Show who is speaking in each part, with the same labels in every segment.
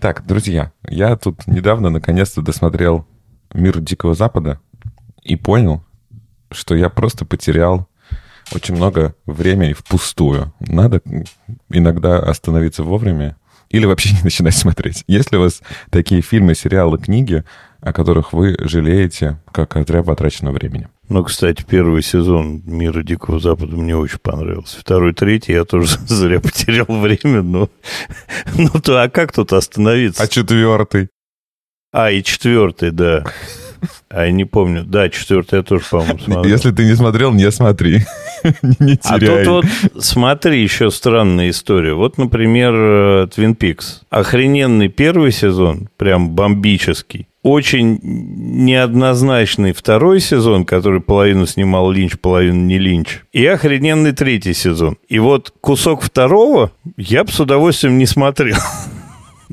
Speaker 1: Так, друзья, я тут недавно наконец-то досмотрел «Мир Дикого Запада» и понял, что я просто потерял очень много времени впустую. Надо иногда остановиться вовремя или вообще не начинать смотреть. Если у вас такие фильмы, сериалы, книги, о которых вы жалеете, как о зря потраченного времени.
Speaker 2: Ну, кстати, первый сезон «Мира Дикого Запада» мне очень понравился. Второй, третий я тоже зря потерял время, но... Ну, то, а как тут остановиться?
Speaker 1: А четвертый?
Speaker 2: А, и четвертый, да. А я не помню. Да, четвертый я тоже, по-моему, смотрел.
Speaker 1: Если ты не смотрел, не смотри. не теряй.
Speaker 2: А тут вот, смотри, еще странная история. Вот, например, Twin Peaks. Охрененный первый сезон, прям бомбический. Очень неоднозначный второй сезон, который половину снимал Линч, половину не Линч. И охрененный третий сезон. И вот кусок второго я бы с удовольствием не смотрел.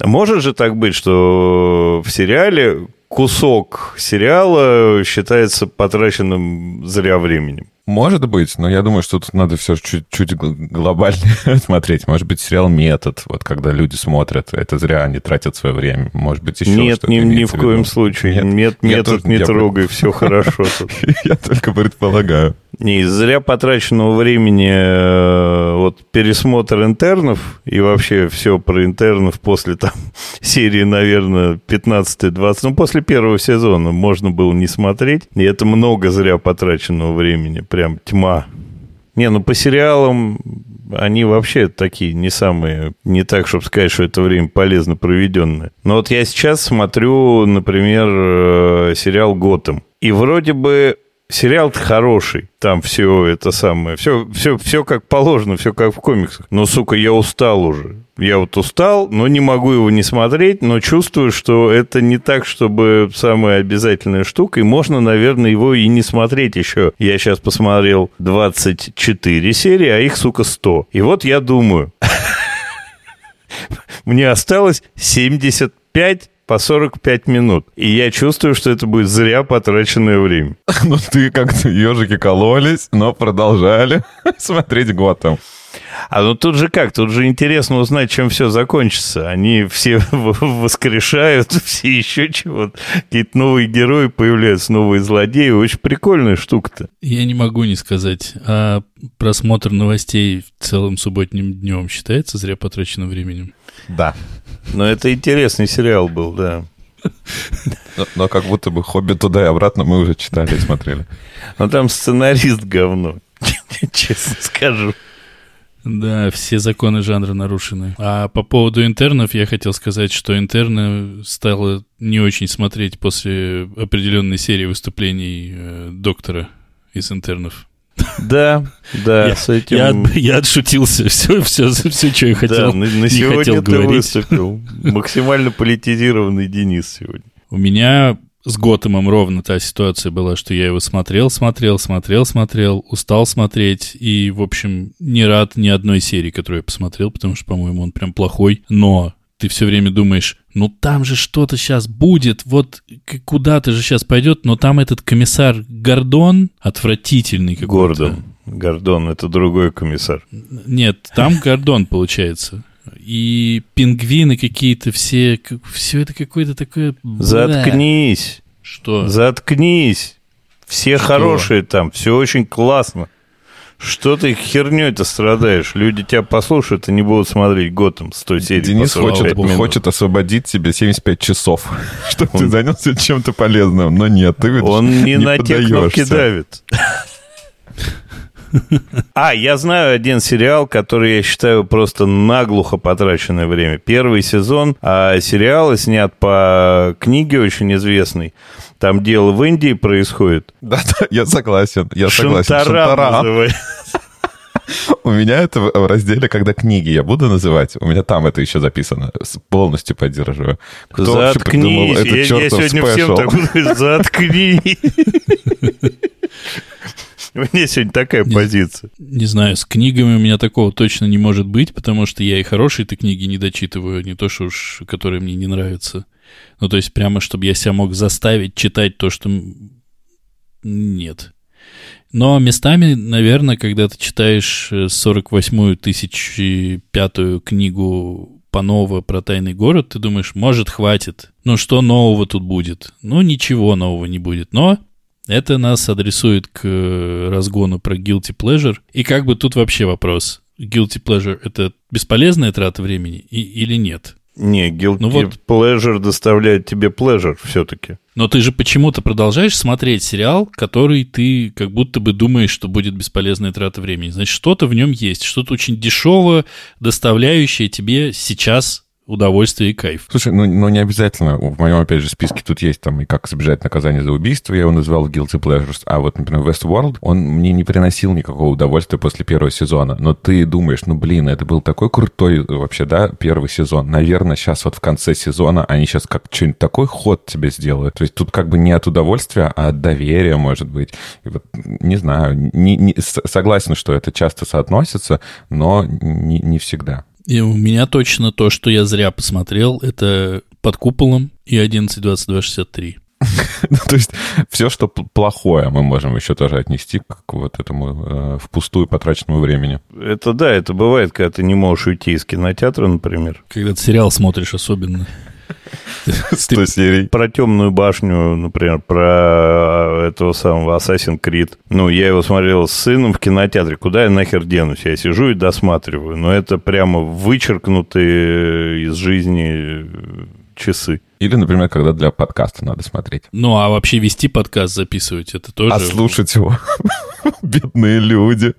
Speaker 2: Может же так быть, что в сериале кусок сериала считается потраченным зря временем.
Speaker 1: Может быть, но я думаю, что тут надо все чуть-чуть глобальнее смотреть. Может быть, сериал «Метод», вот когда люди смотрят, это зря они тратят свое время. Может быть, еще
Speaker 2: Нет, ни, ни в коем случае. Нет, Нет метод не трогай, все хорошо.
Speaker 1: Я только предполагаю.
Speaker 2: Не, зря потраченного времени э, вот пересмотр интернов и вообще все про интернов после там серии, наверное, 15-20, ну, после первого сезона можно было не смотреть, и это много зря потраченного времени, прям тьма. Не, ну по сериалам они вообще такие не самые, не так, чтобы сказать, что это время полезно проведенное. Но вот я сейчас смотрю, например, э, сериал «Готэм». И вроде бы Сериал-то хороший, там все это самое, все, все, все как положено, все как в комиксах. Но, сука, я устал уже. Я вот устал, но не могу его не смотреть, но чувствую, что это не так, чтобы самая обязательная штука, и можно, наверное, его и не смотреть еще. Я сейчас посмотрел 24 серии, а их, сука, 100. И вот я думаю, мне осталось 75 по 45 минут. И я чувствую, что это будет зря потраченное время.
Speaker 1: Ну, ты как-то ежики кололись, но продолжали смотреть Готэм.
Speaker 2: А ну тут же как? Тут же интересно узнать, чем все закончится. Они все воскрешают, все еще чего-то. Какие-то новые герои появляются, новые злодеи. Очень прикольная штука-то.
Speaker 3: Я не могу не сказать. А просмотр новостей целым субботним днем считается зря потраченным временем?
Speaker 1: Да.
Speaker 2: Но это интересный сериал был, да.
Speaker 1: Но, но как будто бы «Хобби туда и обратно» мы уже читали и смотрели.
Speaker 2: Но там сценарист говно, честно скажу.
Speaker 3: Да, все законы жанра нарушены. А по поводу интернов я хотел сказать, что интерны стало не очень смотреть после определенной серии выступлений э, доктора из интернов.
Speaker 2: Да, да,
Speaker 3: я, с этим... Я, я отшутился, все, все, все, что я хотел,
Speaker 2: да, на, на не хотел ты говорить. выступил. Максимально политизированный Денис сегодня.
Speaker 3: У меня с Готэмом ровно та ситуация была, что я его смотрел, смотрел, смотрел, смотрел, устал смотреть и, в общем, не рад ни одной серии, которую я посмотрел, потому что, по-моему, он прям плохой. Но ты все время думаешь, ну там же что-то сейчас будет, вот куда-то же сейчас пойдет, но там этот комиссар Гордон отвратительный какой-то.
Speaker 2: Гордон. Гордон, это другой комиссар.
Speaker 3: Нет, там Гордон получается. И пингвины какие-то все, все это какое-то такое...
Speaker 2: Заткнись.
Speaker 3: Что?
Speaker 2: Заткнись. Все Что? хорошие там, все очень классно. Что ты херней-то страдаешь? Люди тебя послушают и не будут смотреть Готэм 100 серий.
Speaker 1: Денис хочет, хочет освободить тебе 75 часов, чтобы он... ты занялся чем-то полезным, но нет, ты
Speaker 2: Он не, не на те кнопки давит. А, я знаю один сериал, который я считаю просто наглухо потраченное время. Первый сезон а сериала снят по книге очень известной. Там дело в Индии происходит.
Speaker 1: Да-да, я согласен. Я согласен.
Speaker 2: Шантарам
Speaker 1: У меня это в разделе, когда книги я буду называть, у меня там это еще записано. Полностью поддерживаю.
Speaker 2: Кто Заткнись. Я, я сегодня спешл? всем так буду, заткнись. У меня сегодня такая не, позиция.
Speaker 3: Не знаю, с книгами у меня такого точно не может быть, потому что я и хорошие-то книги не дочитываю, не то что уж, которые мне не нравятся. Ну, то есть прямо, чтобы я себя мог заставить читать то, что... Нет. Но местами, наверное, когда ты читаешь 48-ю тысячи пятую книгу по-новому про тайный город, ты думаешь, может, хватит. Ну, что нового тут будет? Ну, ничего нового не будет. Но это нас адресует к разгону про guilty pleasure. И как бы тут вообще вопрос. Guilty pleasure — это бесполезная трата времени и, или нет?
Speaker 2: Не, guilty
Speaker 3: Ну вот-
Speaker 2: pleasure доставляет тебе pleasure все-таки.
Speaker 3: Но ты же почему-то продолжаешь смотреть сериал, который ты как будто бы думаешь, что будет бесполезная трата времени. Значит, что-то в нем есть, что-то очень дешевое, доставляющее тебе сейчас удовольствие и кайф.
Speaker 1: Слушай, ну, ну не обязательно. В моем, опять же, списке тут есть там и как избежать наказания за убийство. Я его назвал Guilty Pleasures. А вот, например, Westworld, он мне не приносил никакого удовольствия после первого сезона. Но ты думаешь, ну, блин, это был такой крутой вообще, да, первый сезон. Наверное, сейчас вот в конце сезона они сейчас как что-нибудь такой ход тебе сделают. То есть тут как бы не от удовольствия, а от доверия, может быть. И вот, не знаю, не, не- согласен, что это часто соотносится, но не, не всегда.
Speaker 3: И у меня точно то, что я зря посмотрел, это под куполом и 11.22.63.
Speaker 1: Ну, То есть все, что плохое, мы можем еще тоже отнести к вот этому э, впустую потраченному времени.
Speaker 2: Это да, это бывает, когда ты не можешь уйти из кинотеатра, например.
Speaker 3: Когда ты сериал смотришь особенно. Ты-
Speaker 1: серий.
Speaker 2: Про темную башню, например, про этого самого Assassin's Creed. Ну, я его смотрел с сыном в кинотеатре. Куда я нахер денусь? Я сижу и досматриваю. Но это прямо вычеркнутые из жизни часы.
Speaker 1: Или, например, когда для подкаста надо смотреть.
Speaker 3: Ну, а вообще вести подкаст записывать, это тоже...
Speaker 1: А слушать его. Бедные люди.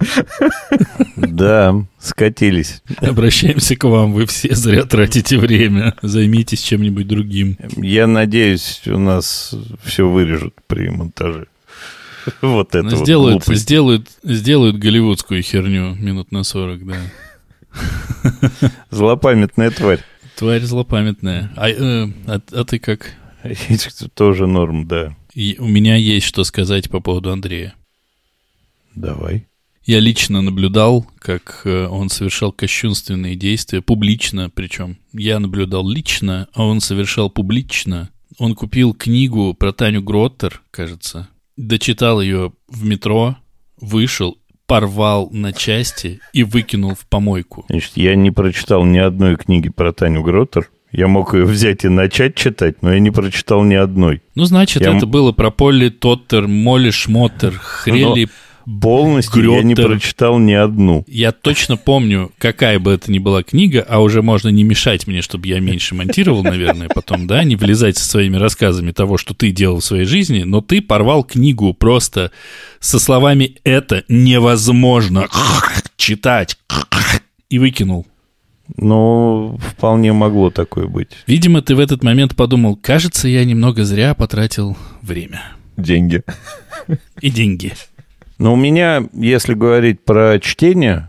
Speaker 2: Да, скатились.
Speaker 3: Обращаемся к вам, вы все зря тратите время. Займитесь чем-нибудь другим.
Speaker 2: Я надеюсь, у нас все вырежут при монтаже. Вот это вот
Speaker 3: сделают,
Speaker 2: глупость.
Speaker 3: сделают, сделают голливудскую херню минут на 40, да.
Speaker 2: Злопамятная тварь.
Speaker 3: Тварь злопамятная. А, э, а- а ты как?
Speaker 2: Тоже норм, да.
Speaker 3: И у меня есть что сказать по поводу Андрея.
Speaker 2: Давай.
Speaker 3: Я лично наблюдал, как э, он совершал кощунственные действия, публично причем. Я наблюдал лично, а он совершал публично. Он купил книгу про Таню Гроттер, кажется, дочитал ее в метро, вышел, порвал на части и выкинул в помойку.
Speaker 2: Значит, я не прочитал ни одной книги про Таню Гроттер. Я мог ее взять и начать читать, но я не прочитал ни одной.
Speaker 3: Ну, значит,
Speaker 2: Я
Speaker 3: это было про Полли Тоттер, Молли Шмоттер, Хрели.
Speaker 2: Полностью я не
Speaker 3: Грёттер.
Speaker 2: прочитал ни одну.
Speaker 3: Я точно помню, какая бы это ни была книга, а уже можно не мешать мне, чтобы я меньше монтировал, наверное, потом, да, не влезать со своими рассказами того, что ты делал в своей жизни, но ты порвал книгу просто со словами «это невозможно читать» и выкинул.
Speaker 2: Но вполне могло такое быть.
Speaker 3: Видимо, ты в этот момент подумал, кажется, я немного зря потратил время
Speaker 1: Деньги.
Speaker 3: и деньги.
Speaker 2: Но у меня, если говорить про чтение,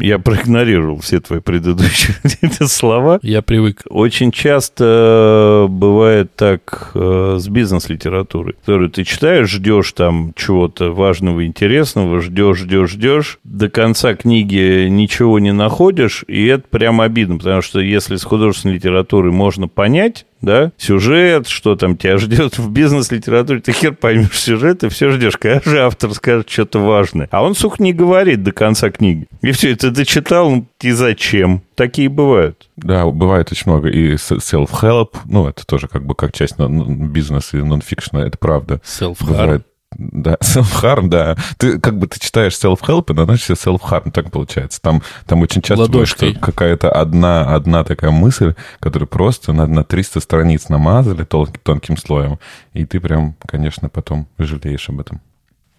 Speaker 2: я проигнорировал все твои предыдущие слова.
Speaker 3: Я привык.
Speaker 2: Очень часто бывает так э, с бизнес-литературой, которую ты читаешь, ждешь там чего-то важного, интересного, ждешь, ждешь, ждешь, до конца книги ничего не находишь, и это прям обидно, потому что если с художественной литературой можно понять, да, сюжет, что там тебя ждет в бизнес-литературе, ты хер поймешь сюжет, и все ждешь, когда же автор скажет что-то важное. А он, сука, не говорит до конца книги. И все, это дочитал, ну, и зачем? Такие бывают.
Speaker 1: Да, бывает очень много. И self-help, ну, это тоже как бы как часть нон- нон- бизнеса и нон-фикшена, это правда.
Speaker 3: Self-harm.
Speaker 1: Бывает. Да, self-harm, да. Ты как бы ты читаешь self-help и наносишь self-harm, так получается. Там, там очень часто
Speaker 3: Ладошкой.
Speaker 1: какая-то одна, одна такая мысль, которую просто на, на 300 страниц намазали тон- тонким слоем, и ты прям, конечно, потом жалеешь об этом.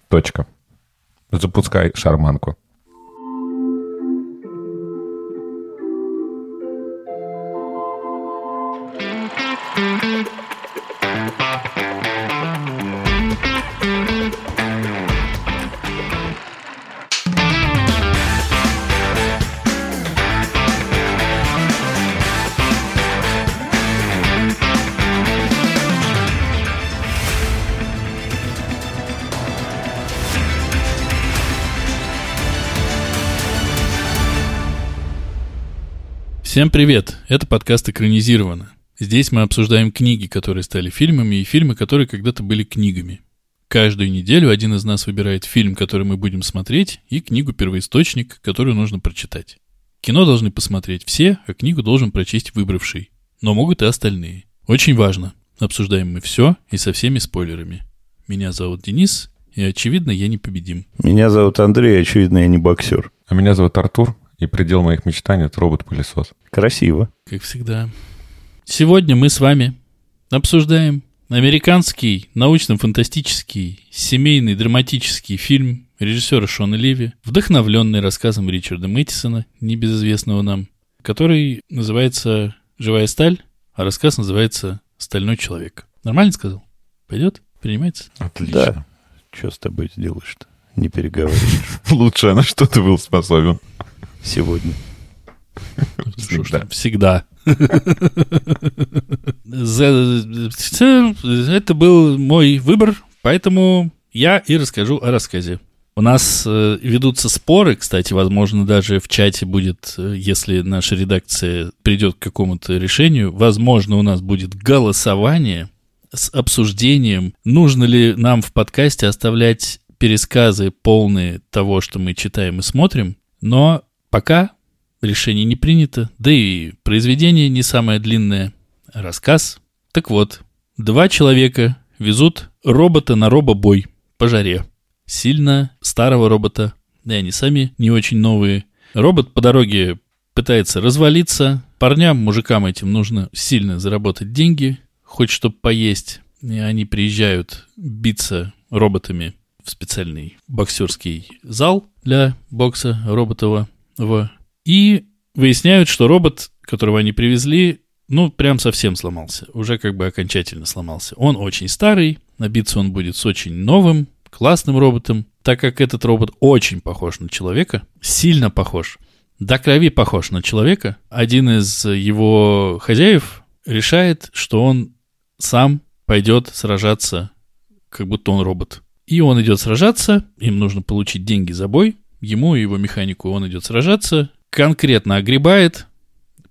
Speaker 1: Точка. Запускай шарманку.
Speaker 3: Всем привет! Это подкаст «Экранизировано». Здесь мы обсуждаем книги, которые стали фильмами, и фильмы, которые когда-то были книгами. Каждую неделю один из нас выбирает фильм, который мы будем смотреть, и книгу-первоисточник, которую нужно прочитать. Кино должны посмотреть все, а книгу должен прочесть выбравший. Но могут и остальные. Очень важно. Обсуждаем мы все и со всеми спойлерами. Меня зовут Денис, и, очевидно, я непобедим.
Speaker 2: Меня зовут Андрей, и, очевидно, я не боксер.
Speaker 1: А меня зовут Артур, и предел моих мечтаний — это робот-пылесос.
Speaker 2: Красиво.
Speaker 3: Как всегда. Сегодня мы с вами обсуждаем американский научно-фантастический семейный драматический фильм режиссера Шона Леви, вдохновленный рассказом Ричарда Мэттисона, небезызвестного нам, который называется «Живая сталь», а рассказ называется «Стальной человек». Нормально сказал? Пойдет? Принимается?
Speaker 1: Отлично.
Speaker 2: Да. Что с тобой сделаешь-то? Не переговоришь
Speaker 1: Лучше на что ты был способен.
Speaker 2: Сегодня.
Speaker 3: Всегда. Это был мой выбор, поэтому я и расскажу о рассказе. У нас э, ведутся споры, кстати, возможно, даже в чате будет, э, если наша редакция придет к какому-то решению, возможно, у нас будет голосование с обсуждением, нужно ли нам в подкасте оставлять пересказы полные того, что мы читаем и смотрим, но пока решение не принято, да и произведение не самое длинное, рассказ. Так вот, два человека везут робота на робобой по жаре. Сильно старого робота, да и они сами не очень новые. Робот по дороге пытается развалиться. Парням, мужикам этим нужно сильно заработать деньги, хоть чтобы поесть. И они приезжают биться роботами в специальный боксерский зал для бокса роботова. И выясняют, что робот, которого они привезли, ну, прям совсем сломался. Уже как бы окончательно сломался. Он очень старый, набиться он будет с очень новым, классным роботом, так как этот робот очень похож на человека, сильно похож, до крови похож на человека. Один из его хозяев решает, что он сам пойдет сражаться, как будто он робот. И он идет сражаться, им нужно получить деньги за бой, ему и его механику он идет сражаться, конкретно огребает,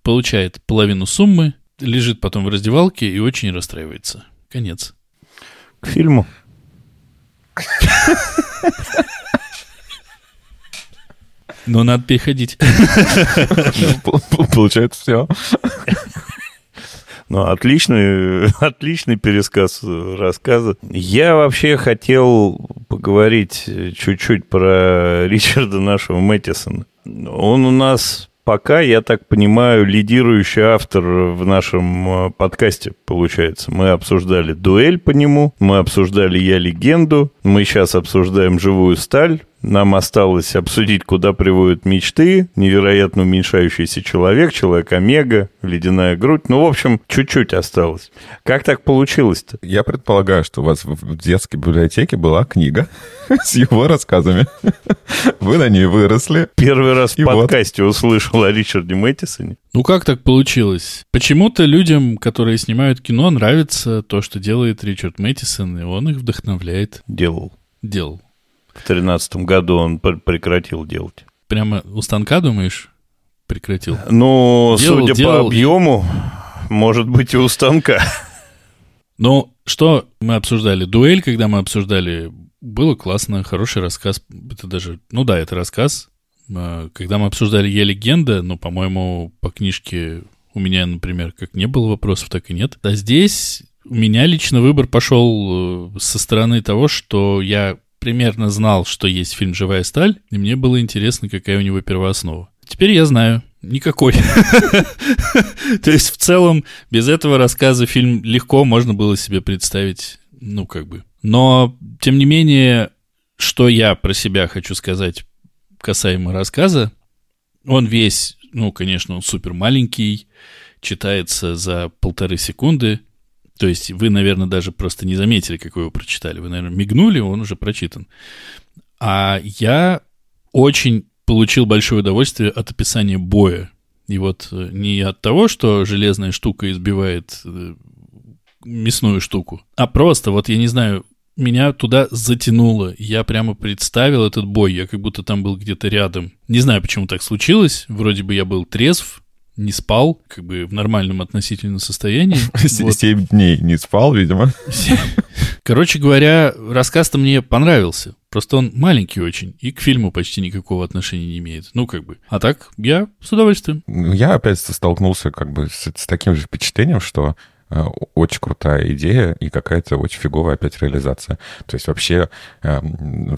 Speaker 3: получает половину суммы, лежит потом в раздевалке и очень расстраивается. Конец.
Speaker 2: К фильму.
Speaker 3: Но надо переходить.
Speaker 1: Получается, все.
Speaker 2: Ну, отличный, отличный пересказ рассказа. Я вообще хотел поговорить чуть-чуть про Ричарда нашего Мэттисона. Он у нас пока, я так понимаю, лидирующий автор в нашем э, подкасте, получается. Мы обсуждали дуэль по нему, мы обсуждали «Я легенду», мы сейчас обсуждаем «Живую сталь», нам осталось обсудить, куда приводят мечты, невероятно уменьшающийся человек, человек Омега, ледяная грудь. Ну, в общем, чуть-чуть осталось. Как так получилось-то?
Speaker 1: Я предполагаю, что у вас в детской библиотеке была книга с его рассказами. Вы на ней выросли.
Speaker 2: Первый раз в подкасте услышал о Ричарде Мэттисоне.
Speaker 3: Ну как так получилось? Почему-то людям, которые снимают кино, нравится то, что делает Ричард Мэттисон, и он их вдохновляет.
Speaker 2: Делал.
Speaker 3: Делал.
Speaker 2: В тринадцатом году он пр- прекратил делать.
Speaker 3: Прямо у станка, думаешь, прекратил?
Speaker 2: Ну,
Speaker 3: Делал,
Speaker 2: судя
Speaker 3: делал.
Speaker 2: по объему, может быть, и у станка.
Speaker 3: Ну, что мы обсуждали? Дуэль, когда мы обсуждали, было классно, хороший рассказ. Это даже, ну да, это рассказ. А, Когда мы обсуждали «Я легенда», ну, по-моему, по книжке у меня, например, как не было вопросов, так и нет. А здесь у меня лично выбор пошел э, со стороны того, что я примерно знал, что есть фильм «Живая сталь», и мне было интересно, какая у него первооснова. Теперь я знаю. Никакой. То есть, в целом, без этого рассказа фильм легко можно было себе представить, ну, как бы. Но, тем не менее, что я про себя хочу сказать касаемо рассказа, он весь, ну, конечно, он супер маленький, читается за полторы секунды. То есть вы, наверное, даже просто не заметили, как вы его прочитали. Вы, наверное, мигнули, он уже прочитан. А я очень получил большое удовольствие от описания боя. И вот э, не от того, что железная штука избивает э, мясную штуку, а просто, вот я не знаю, меня туда затянуло. Я прямо представил этот бой, я как будто там был где-то рядом. Не знаю, почему так случилось. Вроде бы я был трезв, не спал, как бы в нормальном относительно состоянии. Вот.
Speaker 1: Семь дней не спал, видимо.
Speaker 3: Короче говоря, рассказ-то мне понравился. Просто он маленький очень и к фильму почти никакого отношения не имеет. Ну, как бы. А так, я с удовольствием.
Speaker 1: Я опять столкнулся как бы с, с таким же впечатлением, что очень крутая идея и какая-то очень фиговая опять реализация. То есть вообще э,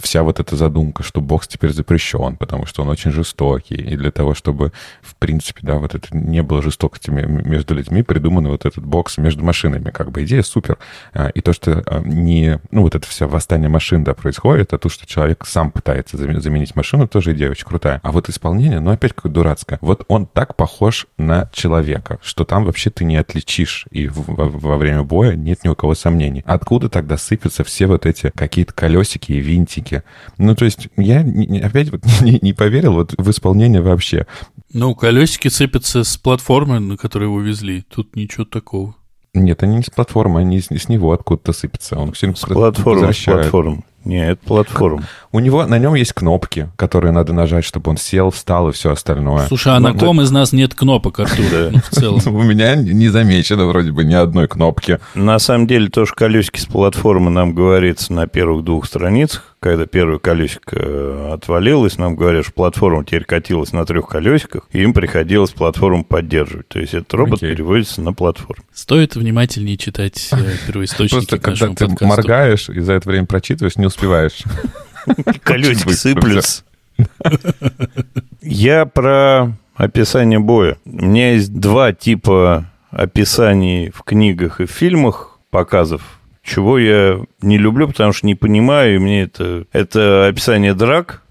Speaker 1: вся вот эта задумка, что бокс теперь запрещен, потому что он очень жестокий, и для того, чтобы, в принципе, да, вот это не было жестокости между людьми, придуман вот этот бокс между машинами. Как бы идея супер. Э, и то, что не, ну, вот это все восстание машин, да, происходит, а то, что человек сам пытается заменить машину, тоже идея очень крутая. А вот исполнение, ну, опять как дурацкое. Вот он так похож на человека, что там вообще ты не отличишь и во, во время боя, нет ни у кого сомнений. Откуда тогда сыпятся все вот эти какие-то колесики и винтики? Ну, то есть я опять вот не, не поверил вот в исполнение вообще.
Speaker 3: Ну, колесики сыпятся с платформы, на которой его везли. Тут ничего такого.
Speaker 1: Нет, они не с платформы, они с, с него откуда-то сыпятся. Он все
Speaker 2: с платформы, с платформы. Нет, это платформа.
Speaker 1: У него на нем есть кнопки, которые надо нажать, чтобы он сел, встал и все остальное.
Speaker 3: Слушай, а Но на ком из нас нет кнопок, Артур? Ну, в целом.
Speaker 1: У меня не замечено вроде бы ни одной кнопки.
Speaker 2: На самом деле, тоже колесики с платформы нам говорится на первых двух страницах когда первое колесико э, отвалилось, нам говорят, что платформа теперь катилась на трех колесиках, и им приходилось платформу поддерживать. То есть этот робот okay. переводится на платформу.
Speaker 3: Стоит внимательнее читать э, первоисточники
Speaker 1: Просто когда ты моргаешь и за это время прочитываешь, не успеваешь.
Speaker 2: Колесики сыплются. Я про описание боя. У меня есть два типа описаний в книгах и в фильмах, показов чего я не люблю, потому что не понимаю, и мне это, это описание драк,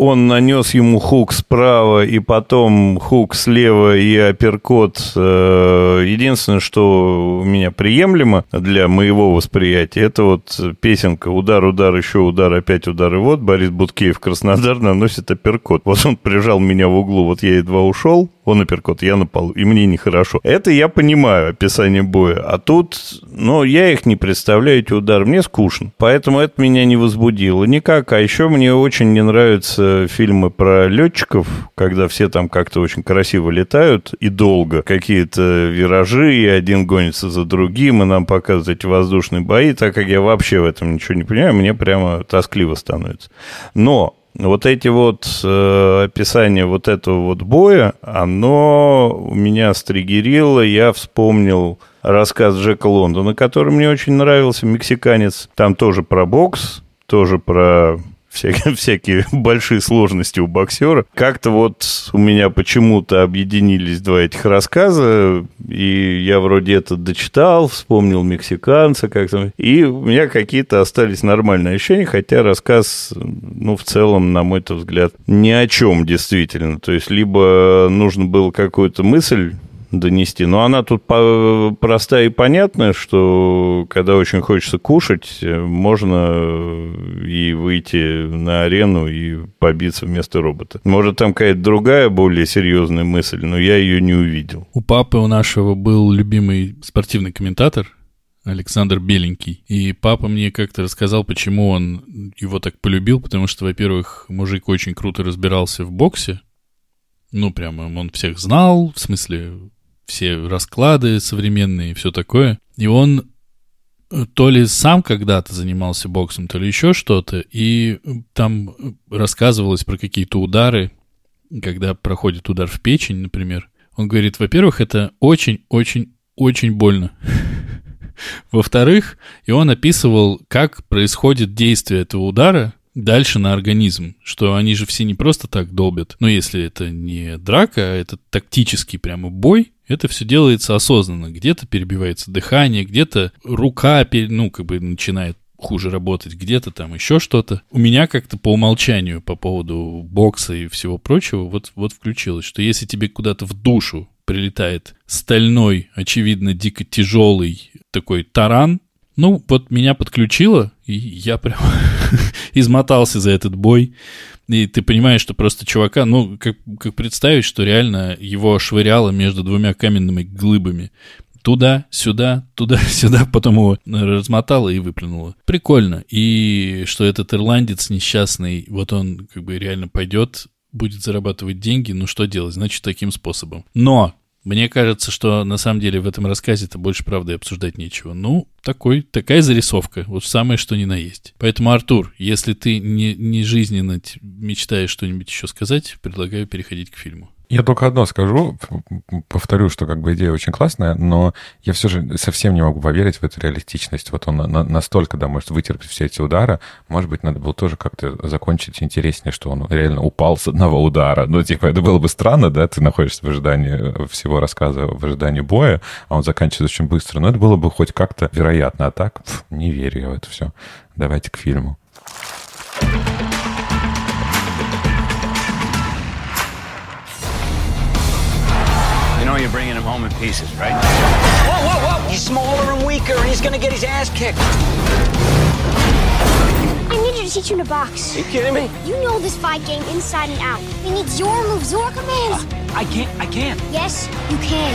Speaker 2: он нанес ему хук справа и потом хук слева и апперкот. Э, единственное, что у меня приемлемо для моего восприятия, это вот песенка «Удар, удар, еще удар, опять удар, и вот» Борис Буткеев Краснодар наносит апперкот. Вот он прижал меня в углу, вот я едва ушел, он апперкот, я на полу, и мне нехорошо. Это я понимаю, описание боя. А тут, ну, я их не представляю, эти удары, мне скучно. Поэтому это меня не возбудило никак. А еще мне очень не нравятся фильмы про летчиков, когда все там как-то очень красиво летают и долго. Какие-то виражи, и один гонится за другим, и нам показывают эти воздушные бои. Так как я вообще в этом ничего не понимаю, мне прямо тоскливо становится. Но вот эти вот э, описания вот этого вот боя, оно меня стригерило, я вспомнил рассказ Джека Лондона, который мне очень нравился, «Мексиканец». Там тоже про бокс, тоже про всякие, всякие большие сложности у боксера. Как-то вот у меня почему-то объединились два этих рассказа, и я вроде это дочитал, вспомнил мексиканца как-то, и у меня какие-то остались нормальные ощущения, хотя рассказ, ну, в целом, на мой взгляд, ни о чем действительно. То есть, либо нужно было какую-то мысль донести. Но она тут простая и понятная, что когда очень хочется кушать, можно и выйти на арену и побиться вместо робота. Может, там какая-то другая, более серьезная мысль, но я ее не увидел.
Speaker 3: У папы у нашего был любимый спортивный комментатор, Александр Беленький. И папа мне как-то рассказал, почему он его так полюбил, потому что, во-первых, мужик очень круто разбирался в боксе. Ну, прямо он всех знал, в смысле, все расклады современные и все такое. И он э, то ли сам когда-то занимался боксом, то ли еще что-то, и там рассказывалось про какие-то удары, когда проходит удар в печень, например. Он говорит, во-первых, это очень-очень-очень больно. Во-вторых, и он описывал, как происходит действие этого удара дальше на организм, что они же все не просто так долбят. Но если это не драка, а это тактический прямо бой, это все делается осознанно. Где-то перебивается дыхание, где-то рука, ну, как бы начинает хуже работать, где-то там еще что-то. У меня как-то по умолчанию по поводу бокса и всего прочего вот, вот включилось, что если тебе куда-то в душу прилетает стальной, очевидно, дико тяжелый такой таран, ну, вот меня подключило, и я прям измотался за этот бой. И ты понимаешь, что просто чувака, ну, как, как представить, что реально его швыряло между двумя каменными глыбами. Туда, сюда, туда, сюда, потом его размотало и выплюнуло. Прикольно. И что этот ирландец несчастный, вот он как бы реально пойдет, будет зарабатывать деньги, ну что делать? Значит, таким способом. Но Мне кажется, что на самом деле в этом рассказе-то больше правды обсуждать нечего. Ну, такой, такая зарисовка, вот самое что ни на есть. Поэтому, Артур, если ты не, не жизненно мечтаешь что-нибудь еще сказать, предлагаю переходить к фильму.
Speaker 1: Я только одно скажу, повторю, что как бы идея очень классная, но я все же совсем не могу поверить в эту реалистичность. Вот он на, настолько, да, может вытерпеть все эти удары. Может быть, надо было тоже как-то закончить интереснее, что он реально упал с одного удара. Ну, типа, это было бы странно, да, ты находишься в ожидании всего рассказа, в ожидании боя, а он заканчивается очень быстро. Но это было бы хоть как-то вероятно. А так, пф, не верю я в это все. Давайте к фильму.
Speaker 4: Know you're bringing him home in pieces, right? Whoa, whoa, whoa! He's smaller and weaker, and he's gonna get his ass kicked.
Speaker 5: I need you to teach him to box.
Speaker 4: Are you kidding me?
Speaker 5: You know this fight game inside and out. He needs your moves, your commands.
Speaker 4: Uh, I can't, I can't.
Speaker 5: Yes, you can.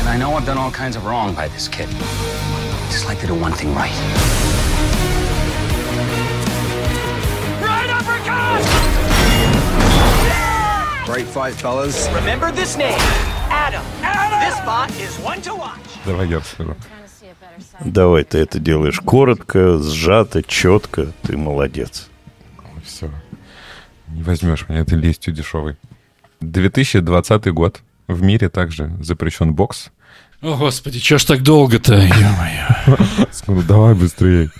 Speaker 4: And I know I've done all kinds of wrong by this kid. Just like to do one thing right. Right uppercut! Great fight, fellas. Remember this name. Adam. This spot is one to watch.
Speaker 1: Давай я расскажу.
Speaker 2: Давай, ты это делаешь коротко, сжато, четко. Ты молодец.
Speaker 1: Все. Не возьмешь меня этой лестью дешевой. 2020 год. В мире также запрещен бокс.
Speaker 3: О, Господи, что ж так долго-то, ё-моё.
Speaker 1: Давай быстрее.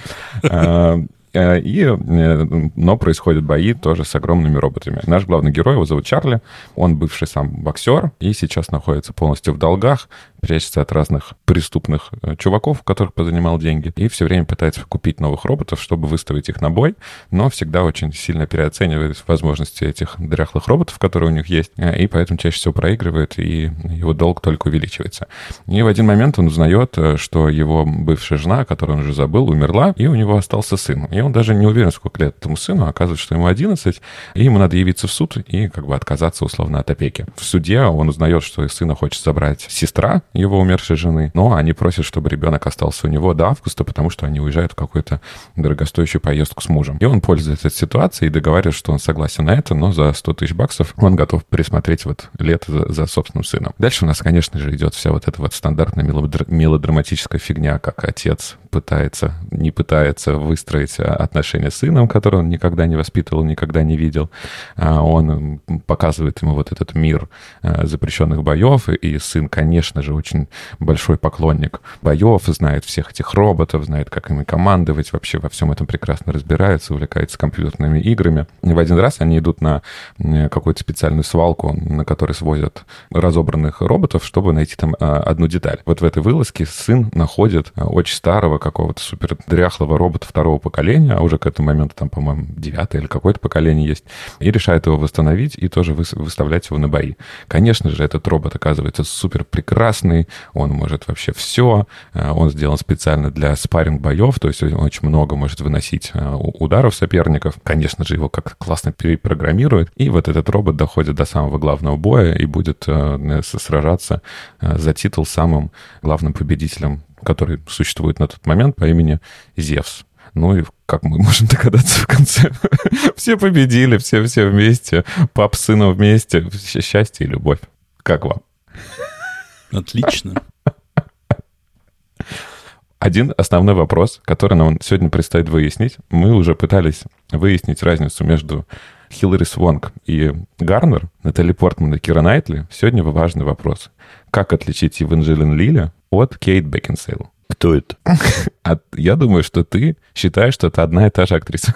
Speaker 1: Э, и, э, но происходят бои тоже с огромными роботами. Наш главный герой, его зовут Чарли, он бывший сам боксер и сейчас находится полностью в долгах, прячется от разных преступных э, чуваков, которых позанимал деньги, и все время пытается купить новых роботов, чтобы выставить их на бой, но всегда очень сильно переоценивает возможности этих дряхлых роботов, которые у них есть, и поэтому чаще всего проигрывает, и его долг только увеличивается. И в один момент он узнает, что его бывшая жена, которую он уже забыл, умерла, и у него остался сын. И он даже не уверен, сколько лет этому сыну, оказывается, что ему 11, и ему надо явиться в суд и как бы отказаться условно от опеки. В суде он узнает, что сына хочет забрать сестра его умершей жены, но они просят, чтобы ребенок остался у него до августа, потому что они уезжают в какую-то дорогостоящую поездку с мужем. И он пользуется этой ситуацией и договаривается, что он согласен на это, но за 100 тысяч баксов он готов присмотреть вот лето за, за собственным сыном. Дальше у нас, конечно же, идет вся вот эта вот стандартная мелодраматическая фигня, как отец пытается, не пытается выстроить а, отношения с сыном, который он никогда не воспитывал, никогда не видел. А, он показывает ему вот этот мир а, запрещенных боев, и сын, конечно же, очень большой поклонник боев, знает всех этих роботов, знает, как ими командовать, вообще во всем этом прекрасно разбирается, увлекается компьютерными играми. И в один раз они идут на какую-то специальную свалку, на которой свозят разобранных роботов, чтобы найти там одну деталь. Вот в этой вылазке сын находит очень старого какого-то супер дряхлого робота второго поколения, а уже к этому моменту там, по-моему, девятое или какое-то поколение есть, и решает его восстановить и тоже выставлять его на бои. Конечно же, этот робот оказывается супер прекрасный, он может вообще все, э, он сделан специально для спарринг боев, то есть он очень много может выносить э, ударов соперников. Конечно же, его как классно перепрограммируют, и вот этот робот доходит до самого главного боя и будет э, сражаться за титул самым главным победителем который существует на тот момент по имени Зевс. Ну и как мы можем догадаться в конце, все победили, все все вместе, пап с сыном вместе, счастье и любовь. Как вам?
Speaker 3: Отлично.
Speaker 1: Один основной вопрос, который нам сегодня предстоит выяснить. Мы уже пытались выяснить разницу между Хилари Суонк и Гарнер, Натали Портман и Кира Найтли. Сегодня важный вопрос. Как отличить Эванджелин Лилли от Кейт Бекинсейл.
Speaker 2: Кто это?
Speaker 1: А я думаю, что ты считаешь, что это одна и та же актриса.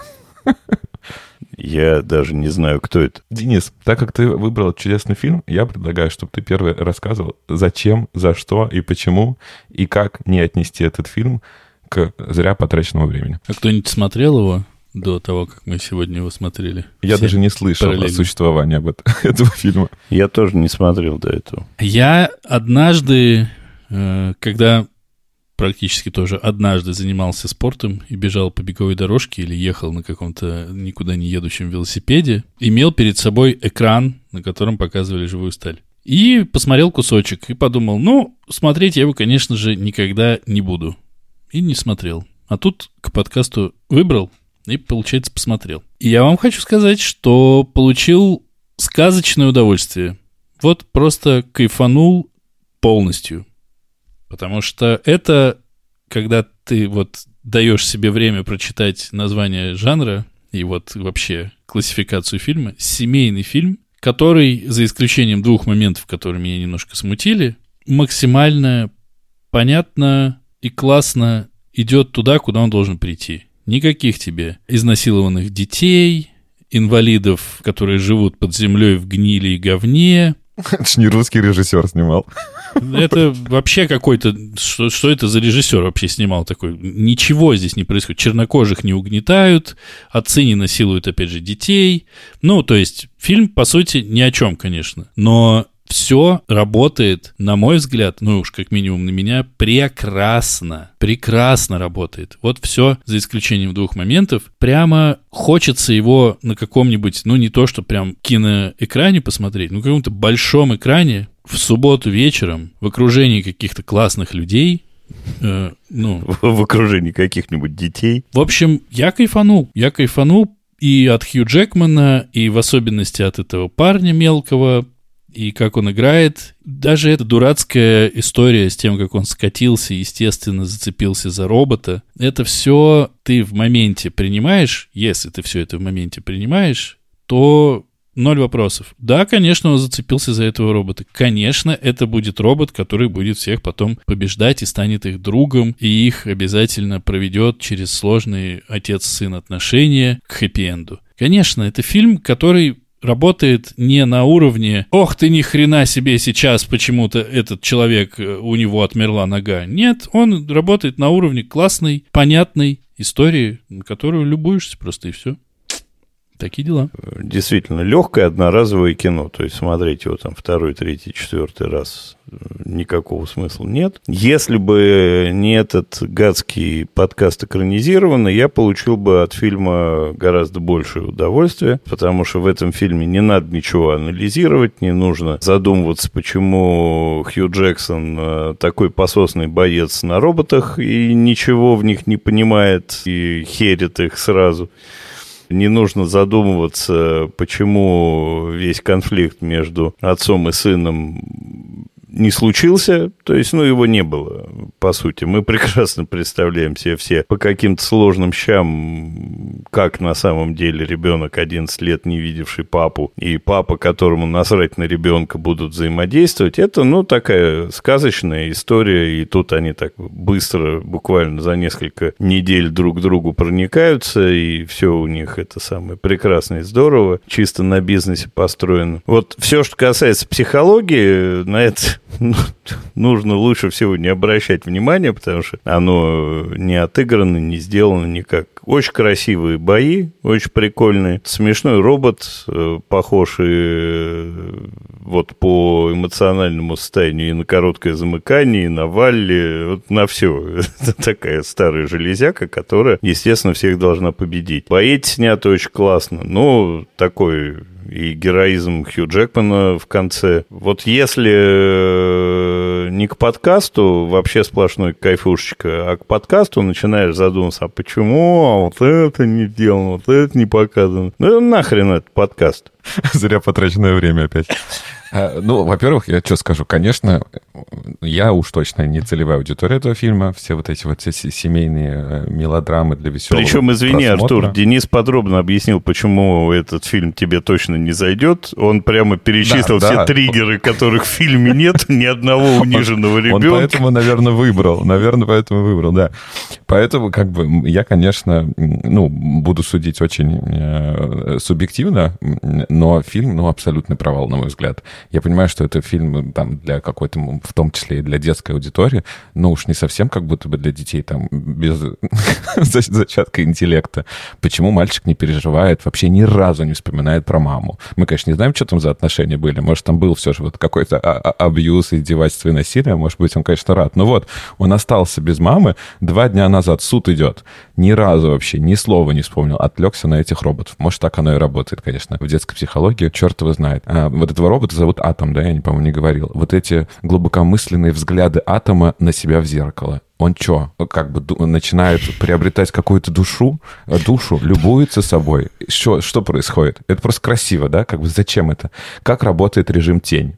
Speaker 2: Я даже не знаю, кто это.
Speaker 1: Денис, так как ты выбрал чудесный фильм, я предлагаю, чтобы ты первый рассказывал, зачем, за что и почему, и как не отнести этот фильм к зря потраченному времени.
Speaker 3: А кто-нибудь смотрел его до того, как мы сегодня его смотрели?
Speaker 1: Я Все даже не слышал о существовании об этом, этого фильма.
Speaker 2: Я тоже не смотрел до этого.
Speaker 3: Я однажды Э, когда практически тоже однажды занимался спортом и бежал по беговой дорожке или ехал на каком-то никуда не едущем велосипеде, имел перед собой экран, на котором показывали живую сталь. И посмотрел кусочек и подумал, ну, смотреть я его, конечно же, никогда не буду. И не смотрел. А тут к подкасту выбрал и, получается, посмотрел. И я вам хочу сказать, что получил сказочное удовольствие. Вот просто кайфанул полностью. Потому что это, когда ты вот даешь себе время прочитать название жанра и вот вообще классификацию фильма, семейный фильм, который, за исключением двух моментов, которые меня немножко смутили, максимально понятно и классно идет туда, куда он должен прийти. Никаких тебе изнасилованных детей, инвалидов, которые живут под землей в гнили и говне.
Speaker 1: Это ж не русский режиссер снимал.
Speaker 3: Это вообще какой-то... Что, что это за режиссер вообще снимал такой? Ничего здесь не происходит. Чернокожих не угнетают, отцы не насилуют, опять же, детей. Ну, то есть фильм, по сути, ни о чем, конечно. Но все работает, на мой взгляд, ну уж как минимум на меня, прекрасно. Прекрасно работает. Вот все, за исключением двух моментов. Прямо хочется его на каком-нибудь, ну не то, что прям киноэкране посмотреть, ну каком-то большом экране в субботу вечером в окружении каких-то классных людей, э, ну...
Speaker 2: В окружении каких-нибудь детей.
Speaker 3: В общем, я кайфанул. Я кайфанул и от Хью Джекмана, и в особенности от этого парня мелкого, и как он играет. Даже эта дурацкая история с тем, как он скатился, естественно, зацепился за робота, это все ты в моменте принимаешь, если ты все это в моменте принимаешь, то Ноль вопросов. Да, конечно, он зацепился за этого робота. Конечно, это будет робот, который будет всех потом побеждать и станет их другом, и их обязательно проведет через сложные отец-сын отношения к хэппи-энду. Конечно, это фильм, который работает не на уровне «Ох ты, ни хрена себе сейчас почему-то этот человек, э, у него отмерла нога». Нет, он работает на уровне классной, понятной истории, на которую любуешься просто и все. Такие дела.
Speaker 2: Действительно, легкое одноразовое кино. То есть смотреть его там второй, третий, четвертый раз э, никакого смысла нет. Если бы не этот гадский подкаст экранизированный, я получил бы от фильма гораздо большее удовольствие, потому что в этом фильме не надо ничего анализировать, не нужно задумываться, почему Хью Джексон э, такой пососный боец на роботах и ничего в них не понимает и херит их сразу. Не нужно задумываться, почему весь конфликт между отцом и сыном не случился, то есть, ну, его не было, по сути. Мы прекрасно представляем себе все по каким-то сложным щам, как на самом деле ребенок 11 лет, не видевший папу, и папа, которому насрать на ребенка, будут взаимодействовать. Это, ну, такая сказочная история, и тут они так быстро, буквально за несколько недель друг к другу проникаются, и все у них это самое прекрасно и здорово, чисто на бизнесе построено. Вот все, что касается психологии, на это нужно лучше всего не обращать внимания, потому что оно не отыграно, не сделано никак. Очень красивые бои, очень прикольные. Смешной робот, э, похож и э, вот по эмоциональному состоянию и на короткое замыкание, и на валли, вот на все. Это такая старая железяка, которая, естественно, всех должна победить. Бои сняты очень классно, но такой и героизм Хью Джекмана в конце. Вот если э, не к подкасту, вообще сплошной кайфушечка, а к подкасту начинаешь задумываться, а почему а вот это не сделано, вот это не показано. Ну нахрен этот подкаст.
Speaker 1: Зря потраченное время опять. А, ну, во-первых, я что скажу. Конечно, я уж точно не целевая аудитория этого фильма. Все вот эти вот семейные э, мелодрамы для веселого
Speaker 2: Причем, извини, просмотра. Артур, Денис подробно объяснил, почему этот фильм тебе точно не зайдет. Он прямо перечислил да, все да. триггеры, которых в фильме нет, ни одного униженного ребенка.
Speaker 1: Он поэтому, наверное, выбрал. Наверное, поэтому выбрал, да. Поэтому, как бы, я, конечно, ну, буду судить очень э, субъективно, но фильм, ну, абсолютный провал, на мой взгляд. Я понимаю, что это фильм там для какой-то, в том числе и для детской аудитории, но уж не совсем как будто бы для детей там без зачатка интеллекта. Почему мальчик не переживает, вообще ни разу не вспоминает про маму? Мы, конечно, не знаем, что там за отношения были. Может, там был все же вот какой-то а, а, абьюз, издевательство и насилие. Может быть, он, конечно, рад. Но вот, он остался без мамы. Два дня назад суд идет. Ни разу вообще, ни слова не вспомнил. Отвлекся на этих роботов. Может, так оно и работает, конечно. В детской психологии черт его знает. А вот этого робота зовут Атом, да, я не, по-моему, не говорил. Вот эти глубокомысленные взгляды Атома на себя в зеркало. Он что, как бы начинает приобретать какую-то душу, душу, любуется собой. Что, что происходит? Это просто красиво, да? Как бы зачем это? Как работает режим тень?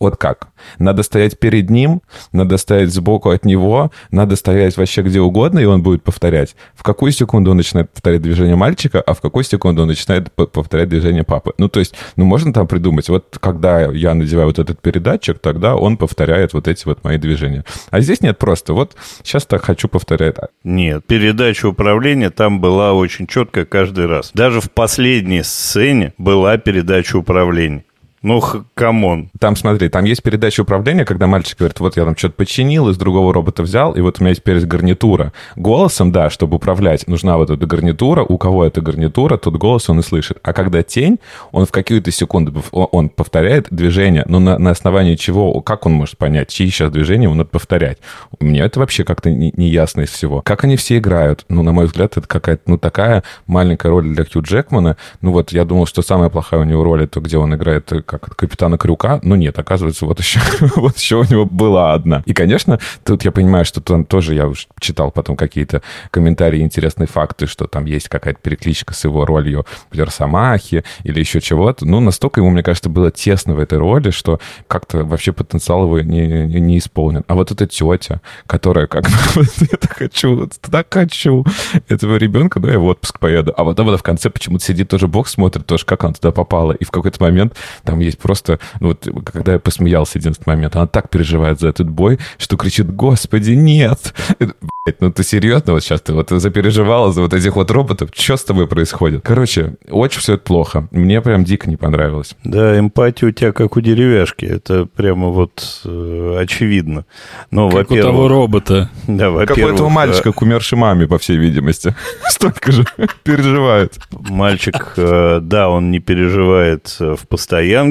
Speaker 1: Вот как? Надо стоять перед ним, надо стоять сбоку от него, надо стоять вообще где угодно, и он будет повторять. В какую секунду он начинает повторять движение мальчика, а в какую секунду он начинает повторять движение папы. Ну, то есть, ну, можно там придумать, вот когда я надеваю вот этот передатчик, тогда он повторяет вот эти вот мои движения. А здесь нет, просто вот сейчас так хочу повторять.
Speaker 2: Нет, передача управления там была очень четко каждый раз. Даже в последней сцене была передача управления. Ну, come on.
Speaker 1: Там, смотри, там есть передача управления, когда мальчик говорит, вот я там что-то починил, из другого робота взял, и вот у меня есть перед гарнитура. Голосом, да, чтобы управлять, нужна вот эта гарнитура. У кого эта гарнитура, тот голос он и слышит. А когда тень, он в какие-то секунды, он повторяет движение, но на, на основании чего, как он может понять, чьи сейчас движения ему надо повторять? Мне это вообще как-то не, не ясно из всего. Как они все играют? Ну, на мой взгляд, это какая-то, ну, такая маленькая роль для Хью Джекмана. Ну, вот я думал, что самая плохая у него роль, это где он играет как капитана Крюка, но нет, оказывается, вот еще, вот еще у него была одна. И, конечно, тут я понимаю, что там тоже я уже читал потом какие-то комментарии, интересные факты, что там есть какая-то перекличка с его ролью в Росомахе или еще чего-то. Ну, настолько ему, мне кажется, было тесно в этой роли, что как-то вообще потенциал его не, не, не исполнен. А вот эта тетя, которая как я так хочу, так хочу этого ребенка, да, я в отпуск поеду. А вот она в конце почему-то сидит тоже бог смотрит тоже, как она туда попала. И в какой-то момент там есть просто ну, вот, когда я посмеялся единственный момент, она так переживает за этот бой, что кричит, господи, нет! Блять, ну ты серьезно вот сейчас ты вот запереживала за вот этих вот роботов? Что с тобой происходит? Короче, очень все это плохо. Мне прям дико не понравилось.
Speaker 2: Да, эмпатия у тебя как у деревяшки. Это прямо вот э, очевидно. Но,
Speaker 3: как у того робота.
Speaker 1: Да, во Как у этого мальчика к умершей маме, по всей видимости. Столько же переживает.
Speaker 2: Мальчик, э, да, он не переживает э, в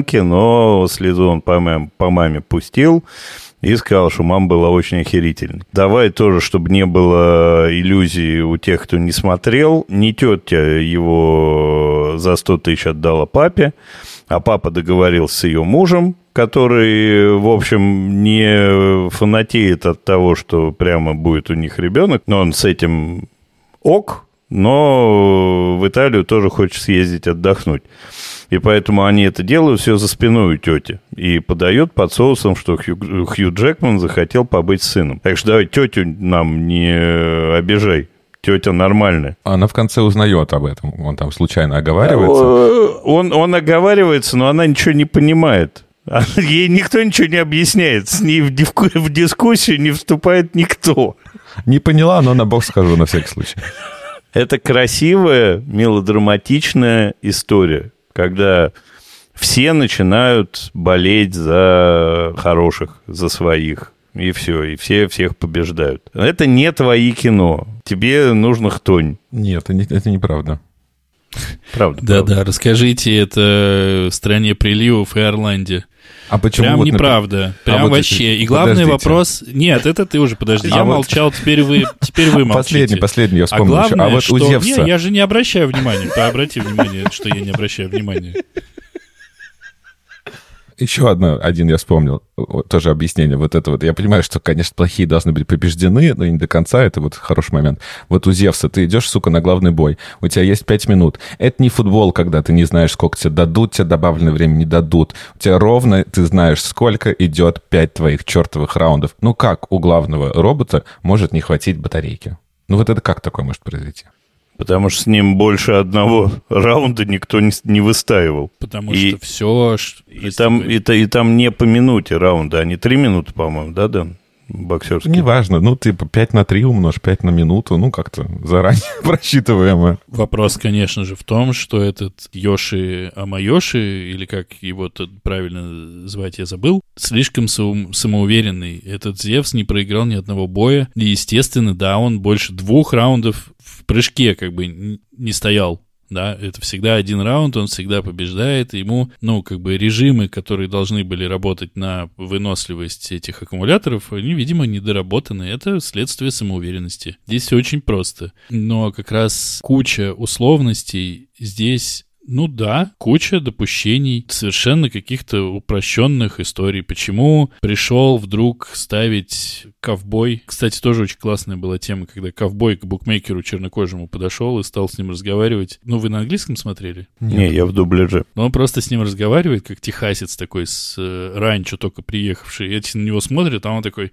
Speaker 2: постоянке, но слезу он по маме, по маме пустил и сказал, что мама была очень охерительной. Давай тоже, чтобы не было иллюзий у тех, кто не смотрел. Не тетя его за 100 тысяч отдала папе, а папа договорился с ее мужем, который, в общем, не фанатеет от того, что прямо будет у них ребенок, но он с этим ок, но в Италию тоже хочет съездить отдохнуть. И поэтому они это делают все за спиной у тети. И подают под соусом, что Хью, Хью Джекман захотел побыть сыном. Так что давай тетю нам не обижай тетя нормальная.
Speaker 1: Она в конце узнает об этом. Он там случайно оговаривается.
Speaker 2: Он, он оговаривается, но она ничего не понимает. Ей никто ничего не объясняет. С ней в, див... в дискуссию не вступает никто.
Speaker 1: Не поняла, но на бог скажу на всякий случай.
Speaker 2: Это красивая, мелодраматичная история когда все начинают болеть за хороших, за своих. И все, и все всех побеждают. Это не твои кино. Тебе нужно хтонь.
Speaker 1: Нет, это, это неправда.
Speaker 3: Правда. Да-да, расскажите это в стране приливов и Орланде.
Speaker 1: А почему?
Speaker 3: Прям вот неправда. А Прям а вообще. Вот, и главный подождите. вопрос... Нет, это ты уже подожди. А я вот... молчал, теперь вы, теперь вы молчите.
Speaker 1: Последний, последний, я вспомнил.
Speaker 3: А главное,
Speaker 1: а вот
Speaker 3: что...
Speaker 1: у Зевса...
Speaker 3: Не, я же не обращаю внимания. Обрати внимание, что я не обращаю внимания
Speaker 1: еще одно, один я вспомнил, тоже объяснение вот это вот. Я понимаю, что, конечно, плохие должны быть побеждены, но не до конца, это вот хороший момент. Вот у Зевса ты идешь, сука, на главный бой, у тебя есть пять минут. Это не футбол, когда ты не знаешь, сколько тебе дадут, тебе добавленное время не дадут. У тебя ровно ты знаешь, сколько идет пять твоих чертовых раундов. Ну как у главного робота может не хватить батарейки? Ну вот это как такое может произойти?
Speaker 2: Потому что с ним больше одного раунда никто не, не выстаивал.
Speaker 3: Потому и, что все...
Speaker 2: И там, и, и там не по минуте раунда, а не три минуты, по-моему, да, Дэн? Боксерский.
Speaker 1: Неважно, ну, типа 5 на 3 умножь, 5 на минуту, ну, как-то заранее просчитываемо.
Speaker 3: Вопрос, конечно же, в том, что этот Йоши Амайоши, или как его тут правильно звать, я забыл, слишком самоуверенный. Этот Зевс не проиграл ни одного боя. И, естественно, да, он больше двух раундов в прыжке как бы не стоял да, это всегда один раунд, он всегда побеждает, ему, ну, как бы режимы, которые должны были работать на выносливость этих аккумуляторов, они, видимо, недоработаны, это следствие самоуверенности. Здесь все очень просто, но как раз куча условностей здесь Ну да, куча допущений, совершенно каких-то упрощенных историй. Почему пришел вдруг ставить ковбой? Кстати, тоже очень классная была тема, когда ковбой к букмекеру чернокожему подошел и стал с ним разговаривать. Ну, вы на английском смотрели?
Speaker 2: Не, я в дубляже.
Speaker 3: Но он просто с ним разговаривает, как техасец такой с э, ранчо только приехавший. Эти на него смотрят, а он такой...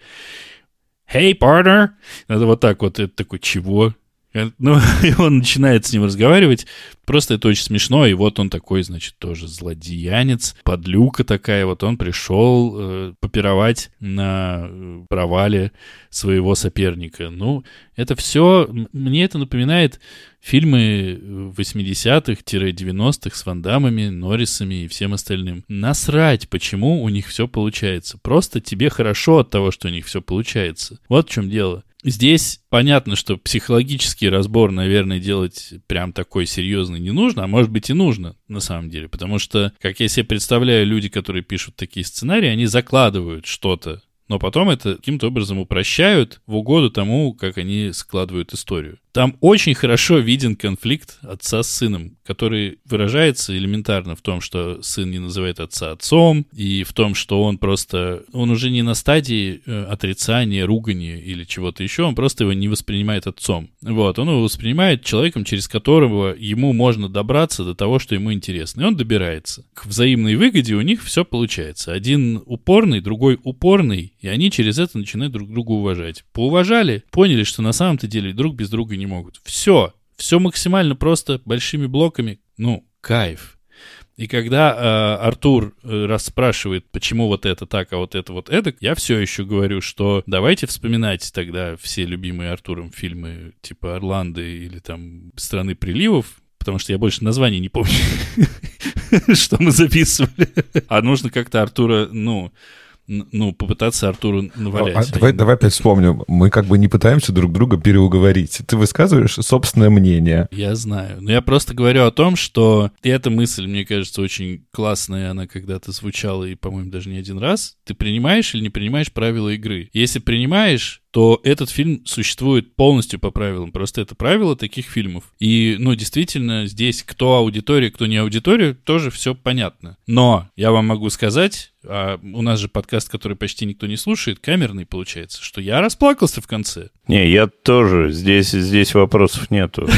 Speaker 3: Hey, partner! Это вот так вот. Это такой, чего? Э, Ну, и он начинает с ним разговаривать. Просто это очень смешно. И вот он такой, значит, тоже злодеянец, подлюка такая. Вот он пришел э, попировать на э, провале своего соперника. Ну, это все... Мне это напоминает фильмы 80-х-90-х с Вандамами, Норрисами и всем остальным. Насрать, почему у них все получается. Просто тебе хорошо от того, что у них все получается. Вот в чем дело. Здесь понятно, что психологический разбор, наверное, делать прям такой серьезный не нужно, а может быть и нужно на самом деле, потому что, как я себе представляю, люди, которые пишут такие сценарии, они закладывают что-то но потом это каким-то образом упрощают в угоду тому, как они складывают историю. Там очень хорошо виден конфликт отца с сыном, который выражается элементарно в том, что сын не называет отца отцом, и в том, что он просто, он уже не на стадии э, отрицания, ругания или чего-то еще, он просто его не воспринимает отцом. Вот, он его воспринимает человеком, через которого ему можно добраться до того, что ему интересно, и он добирается. К взаимной выгоде у них все получается. Один упорный, другой упорный, и они через это начинают друг друга уважать. Поуважали, поняли, что на самом-то деле друг без друга не могут. Все. Все максимально просто большими блоками. Ну, кайф. И когда э, Артур э, расспрашивает, почему вот это так, а вот это вот это, я все еще говорю, что давайте вспоминать тогда все любимые Артуром фильмы типа «Орланды» или там «Страны приливов», потому что я больше названий не помню, что мы записывали. А нужно как-то Артура, ну, ну, попытаться Артуру навалять.
Speaker 1: А, давай, давай опять вспомним. Мы как бы не пытаемся друг друга переуговорить. Ты высказываешь собственное мнение.
Speaker 3: Я знаю. Но я просто говорю о том, что эта мысль, мне кажется, очень классная. Она когда-то звучала, и, по-моему, даже не один раз. Ты принимаешь или не принимаешь правила игры? Если принимаешь, то этот фильм существует полностью по правилам. Просто это правила таких фильмов. И, ну, действительно, здесь кто аудитория, кто не аудитория, тоже все понятно. Но я вам могу сказать, а у нас же подкаст, который почти никто не слушает, камерный получается, что я расплакался в конце.
Speaker 2: Не, я тоже. Здесь, здесь вопросов нету.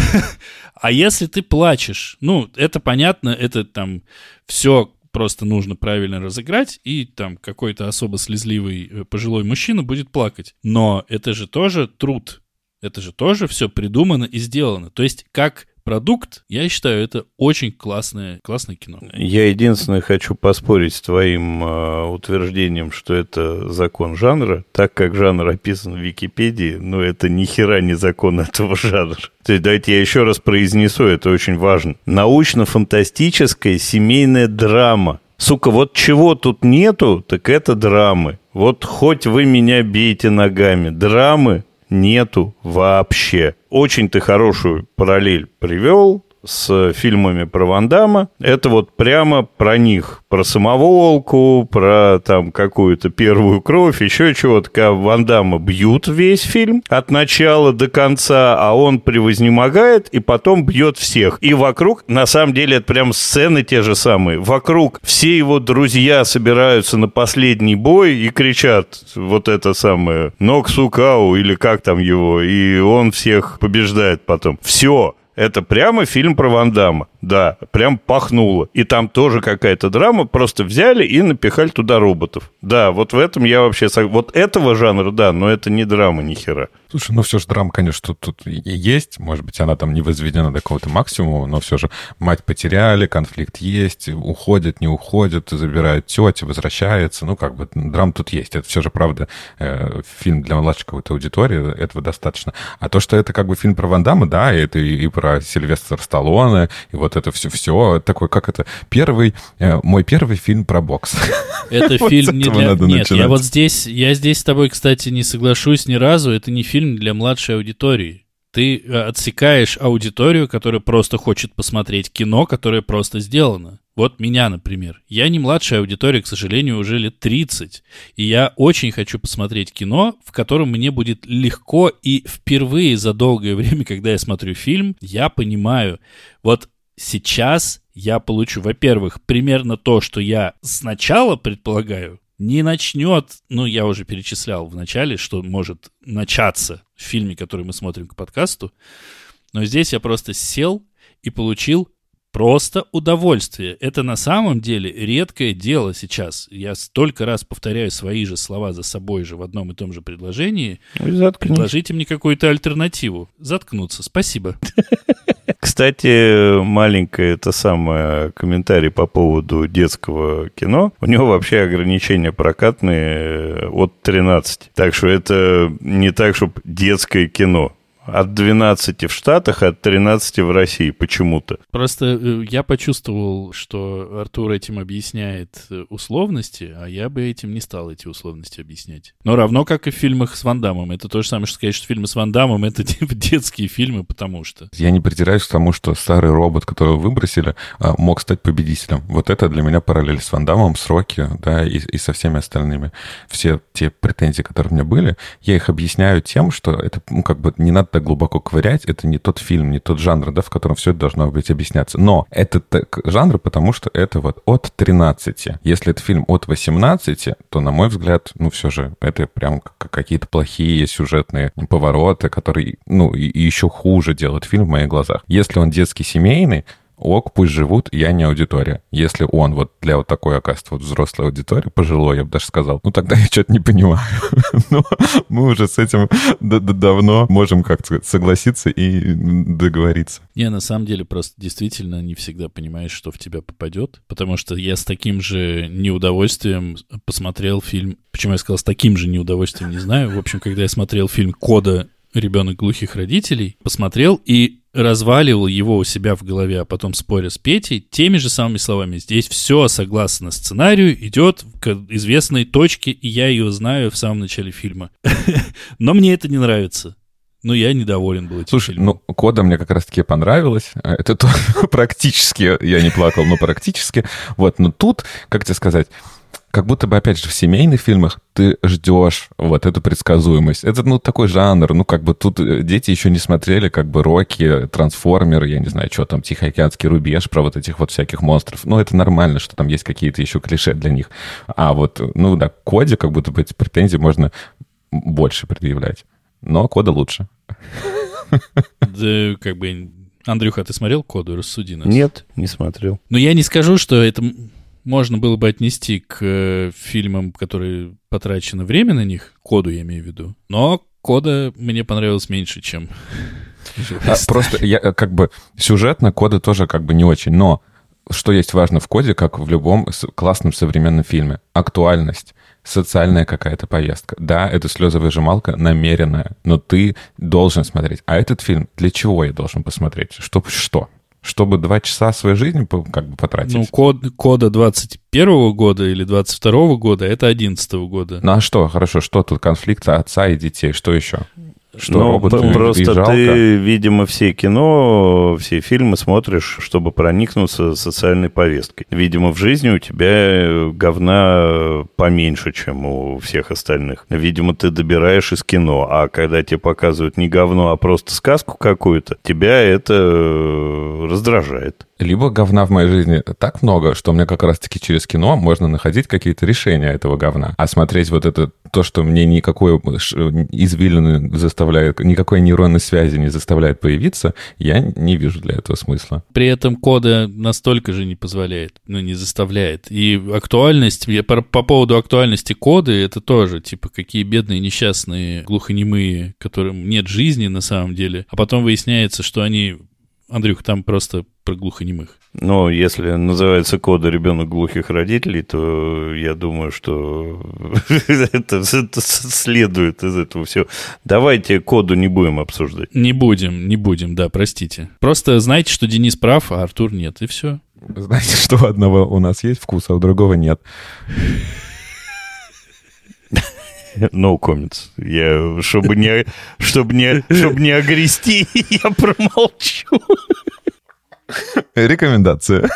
Speaker 3: А если ты плачешь, ну, это понятно, это там все просто нужно правильно разыграть, и там какой-то особо слезливый э, пожилой мужчина будет плакать. Но это же тоже труд. Это же тоже все придумано и сделано. То есть, как продукт, я считаю, это очень классное, классное кино.
Speaker 2: Я единственное хочу поспорить с твоим э, утверждением, что это закон жанра, так как жанр описан в Википедии, но это ни хера не закон этого жанра. То есть давайте я еще раз произнесу, это очень важно. Научно-фантастическая семейная драма. Сука, вот чего тут нету, так это драмы. Вот хоть вы меня бейте ногами, драмы нету вообще. Очень ты хорошую параллель привел с фильмами про Ван Дамма. Это вот прямо про них. Про самоволку, про там какую-то первую кровь, еще чего-то. Когда Ван Дамма бьют весь фильм от начала до конца, а он превознемогает и потом бьет всех. И вокруг, на самом деле, это прям сцены те же самые. Вокруг все его друзья собираются на последний бой и кричат вот это самое Нок Сукау или как там его, и он всех побеждает потом. Все, это прямо фильм про Ван Дамма. Да, прям пахнуло. И там тоже какая-то драма, просто взяли и напихали туда роботов. Да, вот в этом я вообще... Вот этого жанра, да, но это не драма ни хера.
Speaker 1: Слушай, ну все же драма, конечно, тут, тут есть. Может быть, она там не возведена до какого-то максимума, но все же мать потеряли, конфликт есть, уходит, не уходит, забирает тетя, возвращается. Ну, как бы драм тут есть. Это все же, правда, э, фильм для младшей какой-то аудитории, этого достаточно. А то, что это как бы фильм про Ван Дамма, да, и это и, и про Сильвестра Сталлоне, и вот это все, все такой, как это, первый, э, мой первый фильм про бокс.
Speaker 3: Это фильм не для... Нет, я вот здесь, я здесь с тобой, кстати, не соглашусь ни разу. Это не фильм для младшей аудитории. Ты э, отсекаешь аудиторию, которая просто хочет посмотреть кино, которое просто сделано. Вот меня, например. Я не младшая аудитория, к сожалению, уже лет 30. И я очень хочу посмотреть кино, в котором мне будет легко и впервые за долгое время, когда я смотрю фильм, я понимаю, вот сейчас я получу, во-первых, примерно то, что я сначала предполагаю, не начнет, ну, я уже перечислял в начале, что может начаться в фильме, который мы смотрим к подкасту, но здесь я просто сел и получил просто удовольствие. Это на самом деле редкое дело сейчас. Я столько раз повторяю свои же слова за собой же в одном и том же предложении.
Speaker 2: Ну,
Speaker 3: Предложите мне какую-то альтернативу. Заткнуться. Спасибо.
Speaker 2: Кстати, маленькое это самое комментарий по поводу детского кино. У него вообще ограничения прокатные от 13. Так что это не так, чтобы детское кино от 12 в Штатах, от 13 в России почему-то.
Speaker 3: Просто э, я почувствовал, что Артур этим объясняет э, условности, а я бы этим не стал эти условности объяснять. Но равно как и в фильмах с Ван Дамом. Это то же самое, что сказать, что фильмы с Ван Дамом — это типа детские фильмы, потому что...
Speaker 1: Я не придираюсь к тому, что старый робот, которого выбросили, а, мог стать победителем. Вот это для меня параллель с Ван Дамом, с Рокки, да, и, и со всеми остальными. Все те претензии, которые у меня были, я их объясняю тем, что это, ну, как бы не надо так глубоко ковырять. Это не тот фильм, не тот жанр, да, в котором все это должно быть объясняться. Но это так жанр, потому что это вот от 13. Если это фильм от 18, то, на мой взгляд, ну, все же, это прям какие-то плохие сюжетные повороты, которые, ну, и, и еще хуже делают фильм в моих глазах. Если он детский семейный, ок, пусть живут, я не аудитория. Если он вот для вот такой, оказывается, вот взрослой аудитории, пожилой, я бы даже сказал, ну тогда я что-то не понимаю. Но мы уже с этим давно можем как-то согласиться и договориться.
Speaker 3: Не, на самом деле просто действительно не всегда понимаешь, что в тебя попадет, потому что я с таким же неудовольствием посмотрел фильм, почему я сказал с таким же неудовольствием, не знаю. В общем, когда я смотрел фильм «Кода. Ребенок глухих родителей», посмотрел и разваливал его у себя в голове, а потом споря с Петей, теми же самыми словами. Здесь все согласно сценарию идет к известной точке, и я ее знаю в самом начале фильма. Но мне это не нравится. Ну, я недоволен был этим
Speaker 1: Слушай,
Speaker 3: фильмом.
Speaker 1: ну, Кода мне как раз-таки понравилось. Это то, практически, я не плакал, но практически. Вот, но тут, как тебе сказать, как будто бы, опять же, в семейных фильмах ты ждешь вот эту предсказуемость. Это, ну, такой жанр, ну, как бы тут э, дети еще не смотрели, как бы, Рокки, Трансформеры, я не знаю, что там, Тихоокеанский рубеж, про вот этих вот всяких монстров. Ну, это нормально, что там есть какие-то еще клише для них. А вот, ну, да, Коде как будто бы эти претензии можно больше предъявлять. Но Кода лучше.
Speaker 3: Да, как бы... Андрюха, ты смотрел Коду? Рассуди нас.
Speaker 2: Нет, не смотрел.
Speaker 3: Но я не скажу, что это можно было бы отнести к э, фильмам, которые потрачено время на них, коду я имею в виду. Но кода мне понравилось меньше, чем...
Speaker 1: А, просто я э, как бы сюжетно кода тоже как бы не очень, но что есть важно в коде, как в любом классном современном фильме? Актуальность социальная какая-то повестка. Да, это слезовыжималка намеренная, но ты должен смотреть. А этот фильм для чего я должен посмотреть? Чтобы что? Чтобы два часа своей жизни как бы потратить.
Speaker 3: Ну, код, кода 21 года или 22 года, это 11 года.
Speaker 1: Ну, а что, хорошо, что тут конфликт отца и детей, что еще?
Speaker 2: Что ну, роботы просто ты, видимо, все кино, все фильмы смотришь, чтобы проникнуться социальной повесткой. Видимо, в жизни у тебя говна поменьше, чем у всех остальных. Видимо, ты добираешь из кино, а когда тебе показывают не говно, а просто сказку какую-то, тебя это э, раздражает
Speaker 1: либо говна в моей жизни так много, что мне как раз-таки через кино можно находить какие-то решения этого говна. А смотреть вот это, то, что мне никакой извилины заставляет, никакой нейронной связи не заставляет появиться, я не вижу для этого смысла.
Speaker 3: При этом кода настолько же не позволяет, ну, не заставляет. И актуальность, я по, по поводу актуальности коды, это тоже, типа, какие бедные, несчастные, глухонемые, которым нет жизни на самом деле. А потом выясняется, что они Андрюх, там просто про глухонемых.
Speaker 2: Ну, если называется кода ребенок глухих родителей, то я думаю, что это, это следует из этого всего. Давайте коду не будем обсуждать.
Speaker 3: Не будем, не будем, да, простите. Просто знайте, что Денис прав, а Артур нет, и все.
Speaker 1: Знаете, что у одного у нас есть вкус, а у другого нет.
Speaker 2: No comments. Я, чтобы не, чтобы не, чтобы не огрести, я промолчу.
Speaker 1: Рекомендация.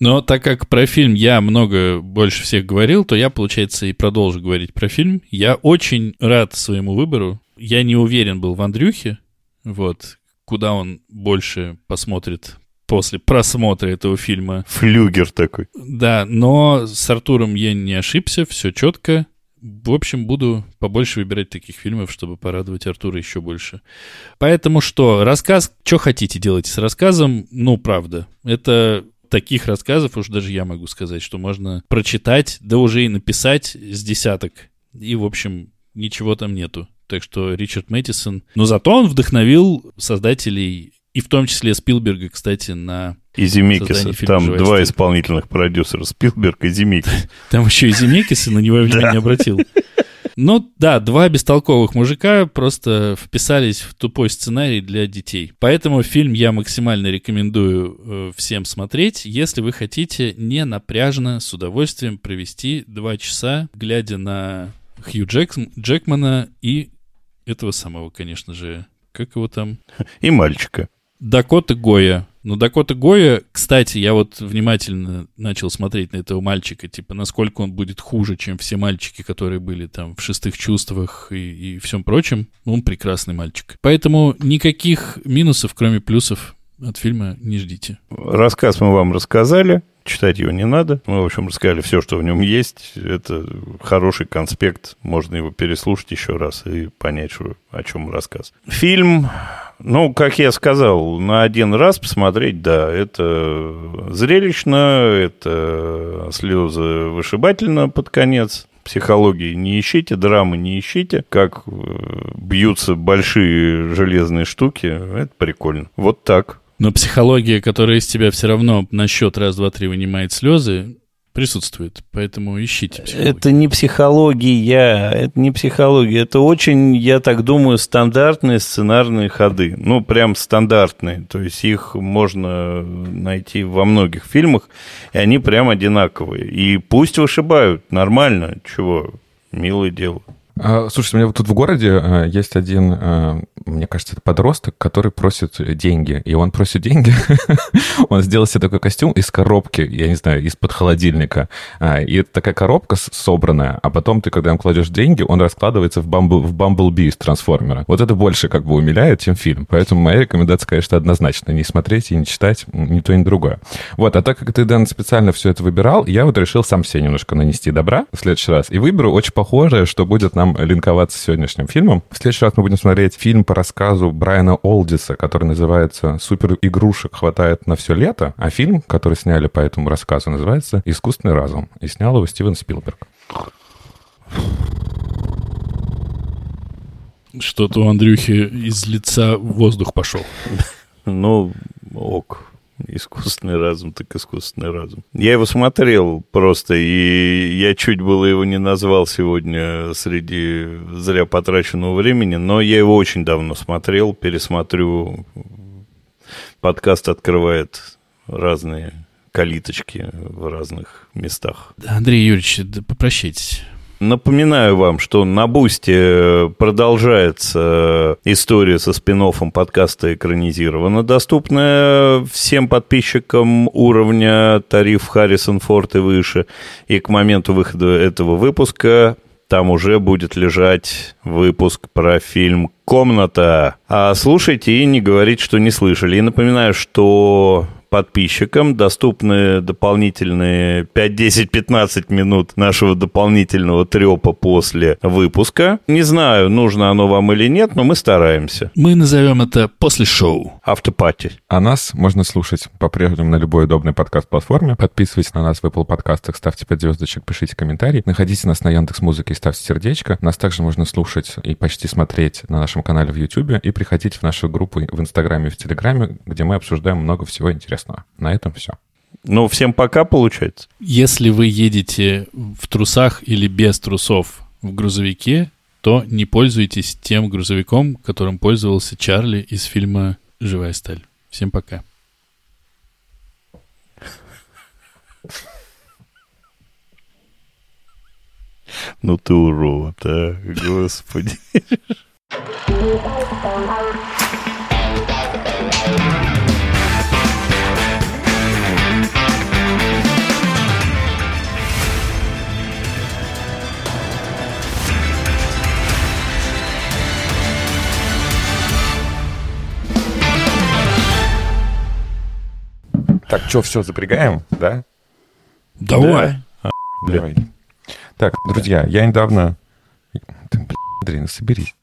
Speaker 3: Но так как про фильм я много больше всех говорил, то я, получается, и продолжу говорить про фильм. Я очень рад своему выбору. Я не уверен был в Андрюхе, вот, куда он больше посмотрит после просмотра этого фильма.
Speaker 2: Флюгер такой.
Speaker 3: Да, но с Артуром я не ошибся, все четко. В общем, буду побольше выбирать таких фильмов, чтобы порадовать Артура еще больше. Поэтому что, рассказ, что хотите делать с рассказом, ну, правда, это таких рассказов уж даже я могу сказать, что можно прочитать, да уже и написать с десяток. И, в общем, ничего там нету. Так что Ричард Мэттисон... Но зато он вдохновил создателей, и в том числе Спилберга, кстати, на
Speaker 2: и Земекиса. Там два исполнительных продюсера, Спилберг и Земекис.
Speaker 3: Там еще и Земекис, на него внимание не обратил. Ну да, два бестолковых мужика просто вписались в тупой сценарий для детей. Поэтому фильм я максимально рекомендую э, всем смотреть, если вы хотите не напряжно, с удовольствием провести два часа, глядя на Хью Джек, Джекмана и этого самого, конечно же, как его там?
Speaker 2: И мальчика.
Speaker 3: Дакота Гоя. Ну, Дакота Гоя, кстати, я вот внимательно начал смотреть на этого мальчика, типа, насколько он будет хуже, чем все мальчики, которые были там в шестых чувствах и, и всем прочем. Он прекрасный мальчик. Поэтому никаких минусов, кроме плюсов, от фильма не ждите.
Speaker 2: Рассказ мы вам рассказали, читать его не надо. Мы, в общем, рассказали все, что в нем есть. Это хороший конспект, можно его переслушать еще раз и понять, что, о чем рассказ. Фильм ну, как я сказал, на один раз посмотреть, да, это зрелищно, это слезы вышибательно под конец. Психологии не ищите, драмы не ищите. Как э, бьются большие железные штуки, это прикольно. Вот так.
Speaker 3: Но психология, которая из тебя все равно на счет раз, два, три вынимает слезы, присутствует, поэтому ищите.
Speaker 2: Это не психология, это не психология, это очень, я так думаю, стандартные сценарные ходы, ну, прям стандартные, то есть их можно найти во многих фильмах, и они прям одинаковые, и пусть вышибают, нормально, чего, милое дело.
Speaker 1: А, слушайте, у меня вот тут в городе а, есть один, а, мне кажется, это подросток, который просит деньги. И он просит деньги. он сделал себе такой костюм из коробки, я не знаю, из-под холодильника. И это такая коробка собранная, а потом ты, когда им кладешь деньги, он раскладывается в, Бамбл, в Бамблби из трансформера. Вот это больше как бы умиляет, чем фильм. Поэтому моя рекомендация, конечно, однозначно. Не смотреть и не читать ни то, ни другое. Вот, а так как ты, Дэн, специально все это выбирал, я вот решил сам себе немножко нанести добра в следующий раз. И выберу очень похожее, что будет нам линковаться с сегодняшним фильмом. В следующий раз мы будем смотреть фильм по рассказу Брайана Олдиса, который называется «Супер игрушек хватает на все лето», а фильм, который сняли по этому рассказу, называется «Искусственный разум», и снял его Стивен Спилберг.
Speaker 3: Что-то у Андрюхи из лица воздух пошел.
Speaker 2: Ну, ок. Искусственный разум, так искусственный разум. Я его смотрел просто, и я чуть было его не назвал сегодня среди зря потраченного времени, но я его очень давно смотрел, пересмотрю. Подкаст открывает разные калиточки в разных местах.
Speaker 3: Андрей Юрьевич, да попрощайтесь.
Speaker 2: Напоминаю вам, что на Бусте э, продолжается история со спин подкаста экранизирована, доступная всем подписчикам уровня тариф Харрисон Форд и выше. И к моменту выхода этого выпуска там уже будет лежать выпуск про фильм «Комната». А слушайте и не говорите, что не слышали. И напоминаю, что подписчикам доступны дополнительные 5, 10, 15 минут нашего дополнительного трепа после выпуска. Не знаю, нужно оно вам или нет, но мы стараемся.
Speaker 3: Мы назовем это после шоу.
Speaker 2: Автопати.
Speaker 1: А нас можно слушать по-прежнему на любой удобной подкаст-платформе. Подписывайтесь на нас в Apple подкастах, ставьте 5 звездочек, пишите комментарии. Находите нас на Яндекс Музыке и ставьте сердечко. Нас также можно слушать и почти смотреть на нашем канале в YouTube и приходить в нашу группу в Инстаграме и в Телеграме, где мы обсуждаем много всего интересного интересного. На этом все.
Speaker 2: Ну, всем пока, получается.
Speaker 3: Если вы едете в трусах или без трусов в грузовике, то не пользуйтесь тем грузовиком, которым пользовался Чарли из фильма «Живая сталь». Всем пока.
Speaker 2: Ну ты урод, а, господи.
Speaker 1: Так, что, все, запрягаем, да?
Speaker 3: Давай.
Speaker 1: Давай. Так, друзья, я недавно... Блин, Андрей, ну соберись.